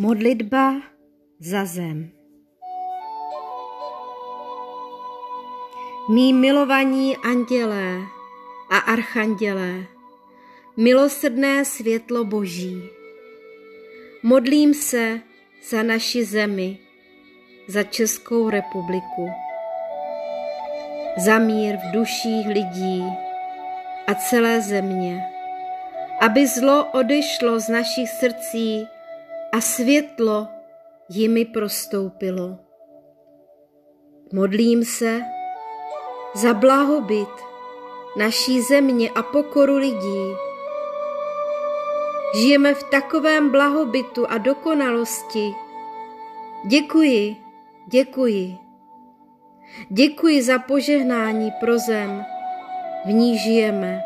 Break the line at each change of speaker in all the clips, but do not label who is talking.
Modlitba za zem. Mí milovaní andělé a archandělé, milosrdné světlo Boží, modlím se za naši zemi, za Českou republiku, za mír v duších lidí a celé země, aby zlo odešlo z našich srdcí a světlo jimi prostoupilo. Modlím se za blahobyt naší země a pokoru lidí. Žijeme v takovém blahobytu a dokonalosti. Děkuji, děkuji. Děkuji za požehnání pro zem, v ní žijeme,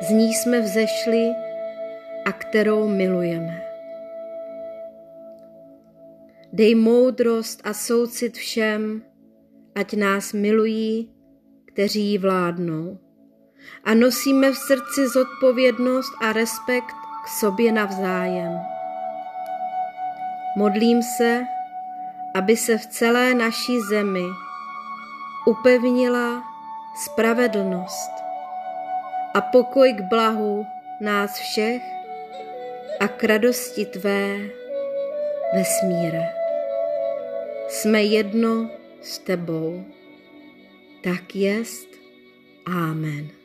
z ní jsme vzešli a kterou milujeme. Dej moudrost a soucit všem, ať nás milují, kteří jí vládnou. A nosíme v srdci zodpovědnost a respekt k sobě navzájem. Modlím se, aby se v celé naší zemi upevnila spravedlnost a pokoj k blahu nás všech a k radosti Tvé vesmíre jsme jedno s tebou. Tak jest. Amen.